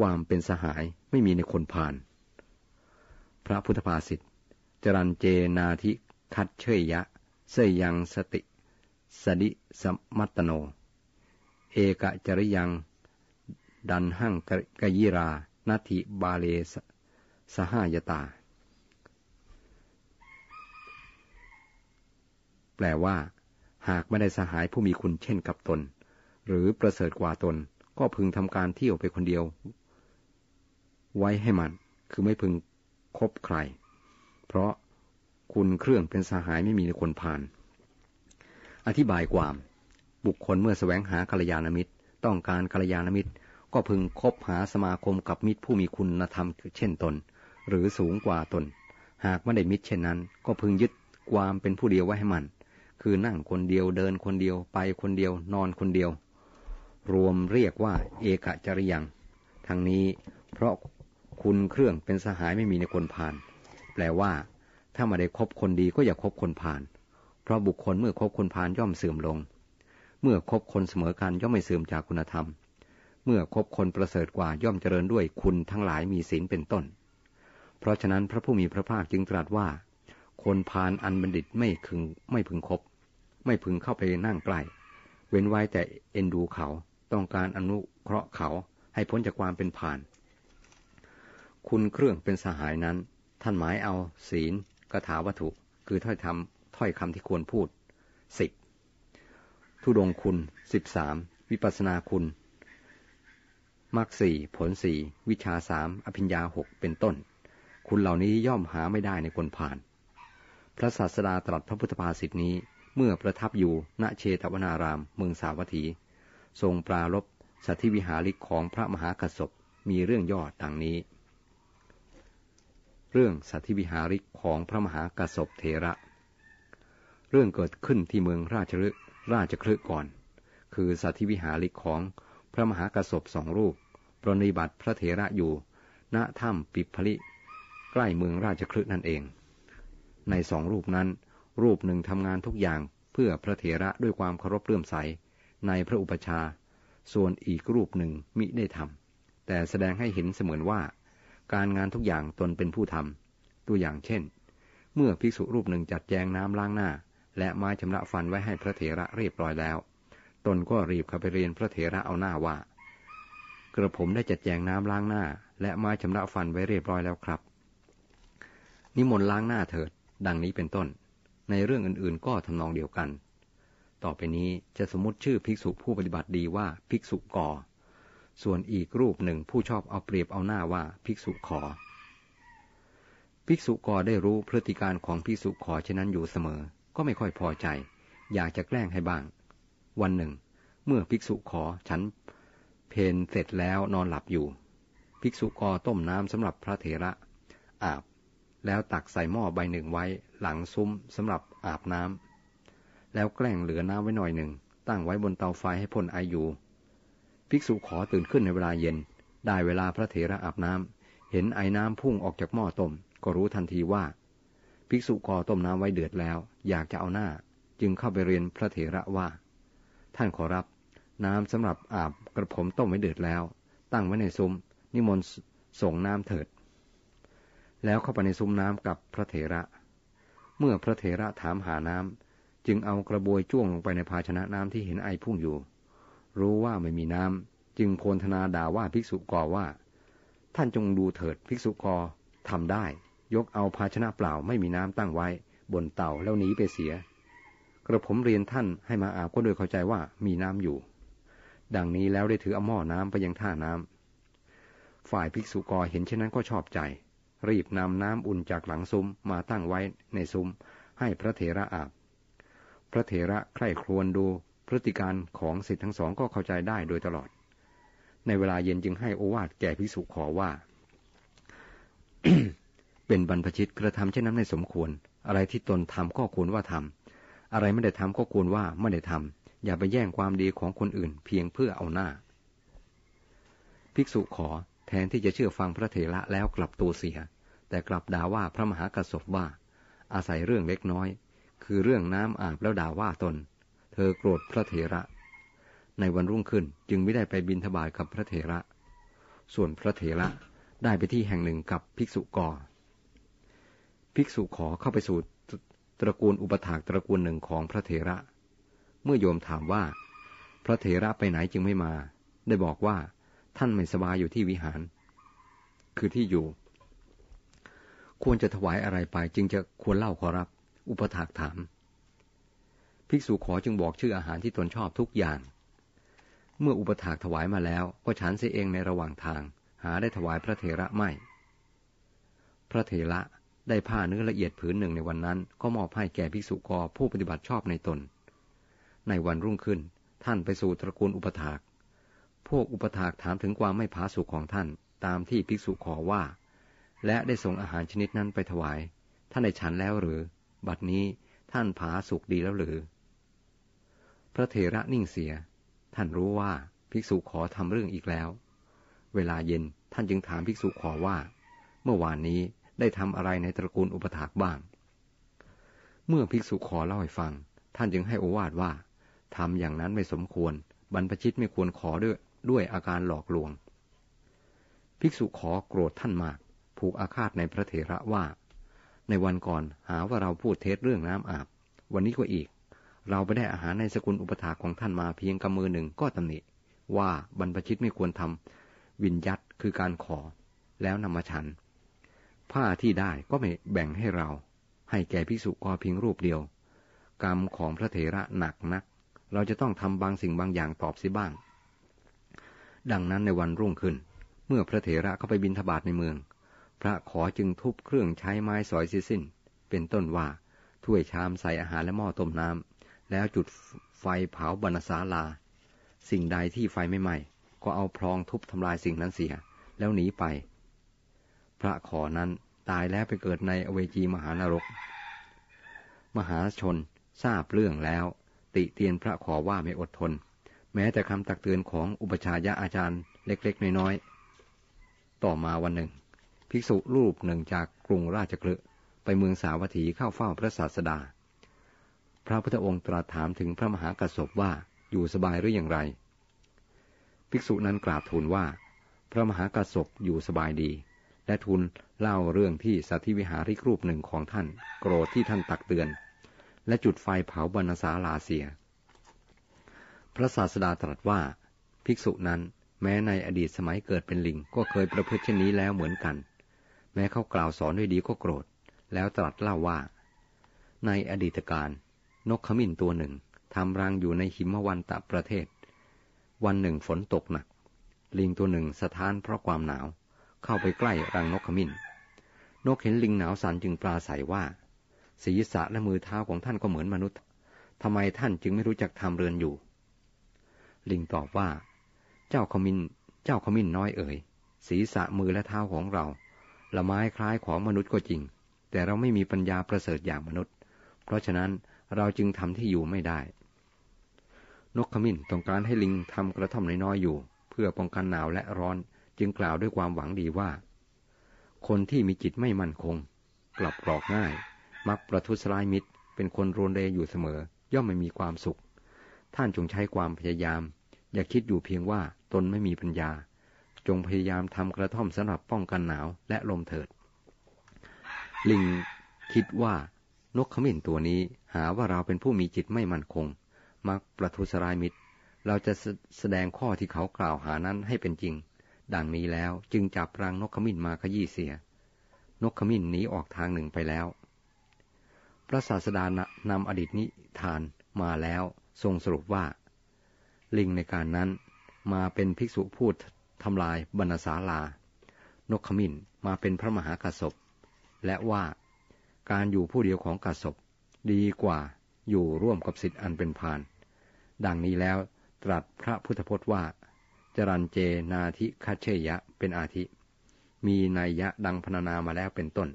ความเป็นสหายไม่มีในคนผ่าน พระพุทธภาษิตจรันเจนาธิคัดเชยยะ เสยยังสติ สดิสมัตโน เอกจริยัง ดันหั่งกยิรานาทิบาเลสหายตา แปลว่า หากไม่ได้สหายผู้มีคุณเช่นกับตน หรือประเสริฐกว่าตนก็พึงทำการเที่ยวไปคนเดียว ไว้ให้มัน คือไม่พึงคบใคร เพราะคุณเครื่องเป็นสหายไม่มีคนผ่าน อธิบายความ บุคคลเมื่อแสวงหากัลยาณมิตร ต้องการกัลยาณมิตร ก็พึงคบหาสมาคมกับมิตรผู้มีคุณธรรมเช่นตน หรือสูงกว่าตน หากไม่ได้มิตรเช่นนั้น ก็พึงยึดความเป็นผู้เดียวไว้ให้มัน คือนั่งคนเดียวเดินคนเดียวไปคนเดียวนอนคนเดียว รวมเรียกว่าเอกจริยัง ทั้งนี้เพราะ คุณเครื่องเป็นสหายไม่มีในคนผ่านแปลว่า ถ้ามาได้คบคนดีก็อย่าคบคนผ่านเพราะบุคคลเมื่อคบคนผ่านย่อมเสื่อมลง เมื่อคบคนเสมอกันย่อมไม่เสื่อมจากคุณธรรม เมื่อคบคนประเสริฐกว่าย่อมเจริญด้วยคุณทั้งหลายมีศีลเป็นต้น เพราะฉะนั้นพระผู้มีพระภาคจึงตรัสว่า คนพานอันบัณฑิตไม่คึงไม่พึงคบ ไม่พึงเข้าไปนั่งใกล้ เว้นไว้แต่เอ็นดูเขา ต้องการอนุเคราะห์เขาให้พ้นจากความเป็นผ่าน คุณเครื่องเป็นสหายนั้น ท่านหมายเอาศีลคาถาวัตถุ คือถ้อยทำถ้อยคำที่ควรพูดสิบทุดงคุณสิบสามวิปัสนาคุณมรรคสี่ผลสี่วิชาสามอภิญญาหกเป็นต้น คุณเหล่านี้ย่อมหาไม่ได้ในคนผ่าน พระศาสดาตรัสพระพุทธภาษิตนี้เมื่อประทับอยู่ณเชตวนารามเมืองสาวัตถี ทรงปรารบสัตธิวิหาริกของพระมหากษัตมีเรื่องย่อดังนี้ เรื่องสัตวิหาริกของพระมหากระสบเถระ เรื่องเกิดขึ้นที่เมืองราชฤราชคลึก่อน คือสัตวิหาริกของพระมหากระสบสองรูปปรนิบัติพระเถระอยู่ณถ้ำปิพลิ ใกล้เมืองราชคลึนั่นเอง ในสองรูปนั้น รูปหนึ่งทำงานทุกอย่างเพื่อพระเถระด้วยความเคารพเลื่อมใสในพระอุปชา ส่วนอีกรูปหนึ่งมิได้ทำแต่แสดงให้เห็นเสมือนว่า การงานทุกอย่างตนเป็นผู้ทำตัวอย่างเช่น เมื่อภิกษุรูปหนึ่งจัดแจงน้ำล้างหน้า และไม้ชำระฟันไว้ให้พระเถระเรียบร้อยแล้ว ตนก็รีบเข้าไปเรียนพระเถระเอาหน้าว่า กระผมได้จัดแจงน้ำล้างหน้า และไม้ชำระฟันไว้เรียบร้อยแล้วครับ นิมนต์ล้างหน้าเถิด ดังนี้เป็นต้น ในเรื่องอื่นๆ ก็ทำนองเดียวกัน ต่อไปนี้จะสมมติชื่อภิกษุผู้ปฏิบัติดีว่าภิกษุก่อ ส่วนอีกรูปหนึ่งผู้ชอบเอาเปรียบเอาหน้าว่าภิกษุขอ ภิกษุกอได้รู้พฤติการของภิกษุขอเช่นนั้นอยู่เสมอ ก็ไม่ค่อยพอใจ อยากจะแกล้งให้บ้าง วันหนึ่ง เมื่อภิกษุขอฉันเพนเสร็จแล้วนอนหลับอยู่ ภิกษุกอต้มน้ำสำหรับพระเถระ อาบ แล้วตักใส่หม้อใบหนึ่งไว้ หลังซุ้มสำหรับอาบน้ำแล้วแกล้งเหลือน้ำไว้หน่อยหนึ่ง ตั้งไว้บนเตาไฟให้พ่นไออยู่ ภิกษุขอตื่นขึ้นในเวลาเย็น ได้เวลาพระเถระอาบน้ำเห็นไอ้น้ำพุ่งออกจากหม้อต้ม ก็รู้ทันทีว่า ภิกษุขอต้มน้ำไว้เดือดแล้ว อยากจะเอาหน้า จึงเข้าไปเรียนพระเถระว่า ท่านขอรับ น้ำสำหรับอาบกระผมต้มไว้เดือดแล้ว ตั้งไว้ในซุ้ม นิมนต์ส่งน้ำเถิด แล้วเข้าไปในซุ้มน้ำกับพระเถระ เมื่อพระเถระถามหาน้ำจึงเอากระบวยจ้วงลงไปในภาชนะน้ำที่เห็นไอพุ่งอยู่ รู้ว่าไม่มีน้ำ จึงโพลธนาด่าว่าภิกษุกอว่า ท่านจงดูเถิดภิกษุกอทำได้ ยกเอาภาชนะเปล่าไม่มีน้ำตั้งไว้ บนเต่าแล้วหนีไปเสีย กระผมเรียนท่านให้มาอาบก็โดยเข้าใจว่ามีน้ำอยู่ ดังนี้แล้วได้ถือเอาหม้อน้ำไปยังท่าน้ำฝ่ายภิกษุกอเห็นเช่นนั้นก็ชอบใจ รีบนำน้ำอุ่นจากหลังซุ้มมาตั้งไว้ในซุ้มให้พระเถระอาบพระเถระใคร่ครวญดู พฤติการของสิทธิทั้งสองก็เข้าใจได้โดยตลอด ในเวลาเย็นจึงให้โอวาทแก่ภิกษุขอว่า เป็นบรรพชิตกระทำเช่นนั้นไม่สมควร อะไรที่ตนทำก็ควรว่าทำอะไรไม่ได้ทำก็ควรว่าไม่ได้ทำอย่าไปแย่งความดีของคนอื่น เพียงเพื่อเอาหน้า ภิกษุขอแทนที่จะเชื่อฟังพระเถระแล้วกลับตัวเสีย แต่กลับด่าว่าพระมหากระสบว่า อาศัยเรื่องเล็กน้อย คือเรื่องน้ำอาบแล้วด่าว่าตน เธอโกรธพระเถระ ในวันรุ่งขึ้นจึงไม่ได้ไปบินทบาทกับพระเถระ ส่วนพระเถระได้ไปที่แห่งหนึ่งกับภิกษุกอภิกษุขอเข้าไปสู่ตระกูลอุปถากตระกูลหนึ่งของพระเถระ เมื่อโยมถามว่า พระเถระไปไหนจึงไม่มา ได้บอกว่าท่านไม่สบายอยู่ที่วิหาร คือที่อยู่ ควรจะถวายอะไรไปจึงจะควรเล่าขอรับ อุปถากถาม ภิกษุขอจึงบอกชื่ออาหารที่ตนชอบทุกอย่าง เมื่ออุปถากถวายมาแล้วก็ฉันเสียเองในระหว่างทาง หาได้ถวายพระเถระไม่ พระเถระได้ผ้าเนื้อละเอียดผืนหนึ่งในวันนั้น ก็มอบให้แก่ภิกษุกอผู้ปฏิบัติชอบในตน ในวันรุ่งขึ้นท่านไปสู่ตระกูลอุปถาก พวกอุปถากถามถึงความไม่ผาสุกของท่าน ตามที่ภิกษุขอว่า และได้ส่งอาหารชนิดนั้นไปถวาย ท่านได้ฉันแล้วหรือ บัดนี้ท่านผาสุกดีแล้วหรือ พระเถระนิ่งเสีย ท่านรู้ว่าภิกษุขอทำเรื่องอีกแล้ว เวลาเย็นท่านจึงถามภิกษุขอว่า เมื่อวานนี้ได้ทำอะไรในตระกูลอุปถากบ้าง เมื่อภิกษุขอเล่าให้ฟัง ท่านจึงให้โอวาทว่าทำอย่างนั้นไม่สมควร บรรพชิตไม่ควรขอด้วยด้วยอาการหลอกลวง ภิกษุขอโกรธท่านมาก ผูกอาฆาตในพระเถระว่า ในวันก่อนหาว่าเราพูดเท็จเรื่องน้ำอาบ วันนี้ก็อีก เราไปได้อาหารในสกุลอุปถาของท่านมาเพียงกำมือหนึ่งก็ตำหนิว่าบรรพชิตไม่ควรทำวินยัตคือการขอ แล้วนำมาฉัน ผ้าที่ได้ก็ไม่แบ่งให้เรา ให้แก่ภิกษุกอเพียงรูปเดียว กรรมของพระเถระหนักนัก เราจะต้องทำบางสิ่งบางอย่างตอบสิบ้าง ดังนั้นในวันรุ่งขึ้น เมื่อพระเถระเข้าไปบินทบาทในเมือง พระขอจึงทุบเครื่องใช้ไม้สอยสิ้น เป็นต้นว่าถ้วยชามใส่อาหารและหม้อต้มน้ำ แล้วจุดไฟเผาบรรณศาลา สิ่งใดที่ไฟไม่ไหม้ก็เอาพลองทุบทำลายสิ่งนั้นเสีย แล้วหนีไป พระขอนั้นตายแล้วไปเกิดในอเวจีมหานรก มหาชนทราบเรื่องแล้ว ติเตียนพระขอว่าไม่อดทน แม้แต่คำตักเตือนของอุปชายะอาจารย์เล็กๆน้อยๆ ต่อมาวันหนึ่ง ภิกษุรูปหนึ่งจากกรุงราชกฤห์ไปเมืองสาวัตถีเข้าเฝ้าพระศาสดา พระพุทธองค์ตรัสถามถึงพระมหากระสบว่าอยู่สบายหรืออย่างไร ภิกษุนั้นกราบทูลว่า พระมหากระสบอยู่สบายดี และทูลเล่าเรื่องที่สัตวิหาริกรูปหนึ่งของท่าน โกรธที่ท่านตักเตือน และจุดไฟเผาบรรณศาลาเสีย พระศาสดาตรัสว่า ภิกษุนั้นแม้ในอดีตสมัยเกิดเป็นลิงก็เคยประพฤติเช่นนี้แล้วเหมือนกัน แม้เขากล่าวสอนด้วยดีก็โกรธ แล้วตรัสเล่าว่า ในอดีตการ นกขมิ้นตัวหนึ่งทำรังอยู่ในหิมวันตะประเทศ วันหนึ่งฝนตกหนัก ลิงตัวหนึ่งสะท้านเพราะความหนาว เข้าไปใกล้รังนกขมิ้น นกเห็นลิงหนาวสันจึงปราศัยว่า ศีรษะและมือเท้าของท่านก็เหมือนมนุษย์ทำไมท่านจึงไม่รู้จักทำเรือนอยู่ ลิงตอบว่า เจ้าขมิ้น เจ้าขมิ้นน้อยเอ๋ย ศีรษะมือและเท้าของเรา ละไม้คล้ายของมนุษย์ก็จริง แต่เราไม่มีปัญญาประเสริฐอย่างมนุษย์ เพราะฉะนั้น เราจึงทำที่อยู่ไม่ได้ นกขมิ้นต้องการให้ลิงทำกระท่อมน้อยๆอยู่ เพื่อป้องกันหนาวและร้อนจึงกล่าวด้วยความหวังดีว่า คนที่มีจิตไม่มั่นคง กลับกรอกง่าย มักประทุษร้ายมิตร เป็นคนโรนเรอยู่เสมอ ย่อมไม่มีความสุข ท่านจงใช้ความพยายาม อย่าคิดอยู่เพียงว่าตนไม่มีปัญญา จงพยายามทำกระท่อมสำหรับป้องกันหนาวและลมเถิด ลิงคิดว่า นกขมิ้นตัวนี้หาว่าเราเป็นผู้มีจิตไม่มั่นคง มักประทุษร้ายมิตร เราจะแสดงข้อที่เขากล่าวหานั้นให้เป็นจริง ดังนี้แล้วจึงจับรังนกขมิ้นมาขยี้เสีย นกขมิ้นหนีออกทางหนึ่งไปแล้ว พระศาสดานำอดีตนิทานมาแล้วทรงสรุปว่า ลิงในการนั้นมาเป็นภิกษุพูดทำลายบรรณศาลา นกขมิ้นมาเป็นพระมหากาสบและว่า การอยู่ผู้เดียวของกาสบดีกว่าอยู่ร่วมกับสิทธิ์อันเป็นพาน ดังนี้แล้วตรัสพระพุทธพจน์ว่า จรันเจนาธิคเชยะเป็นอาทิ มีนัยยะดังพนานามาแล้วเป็นต้น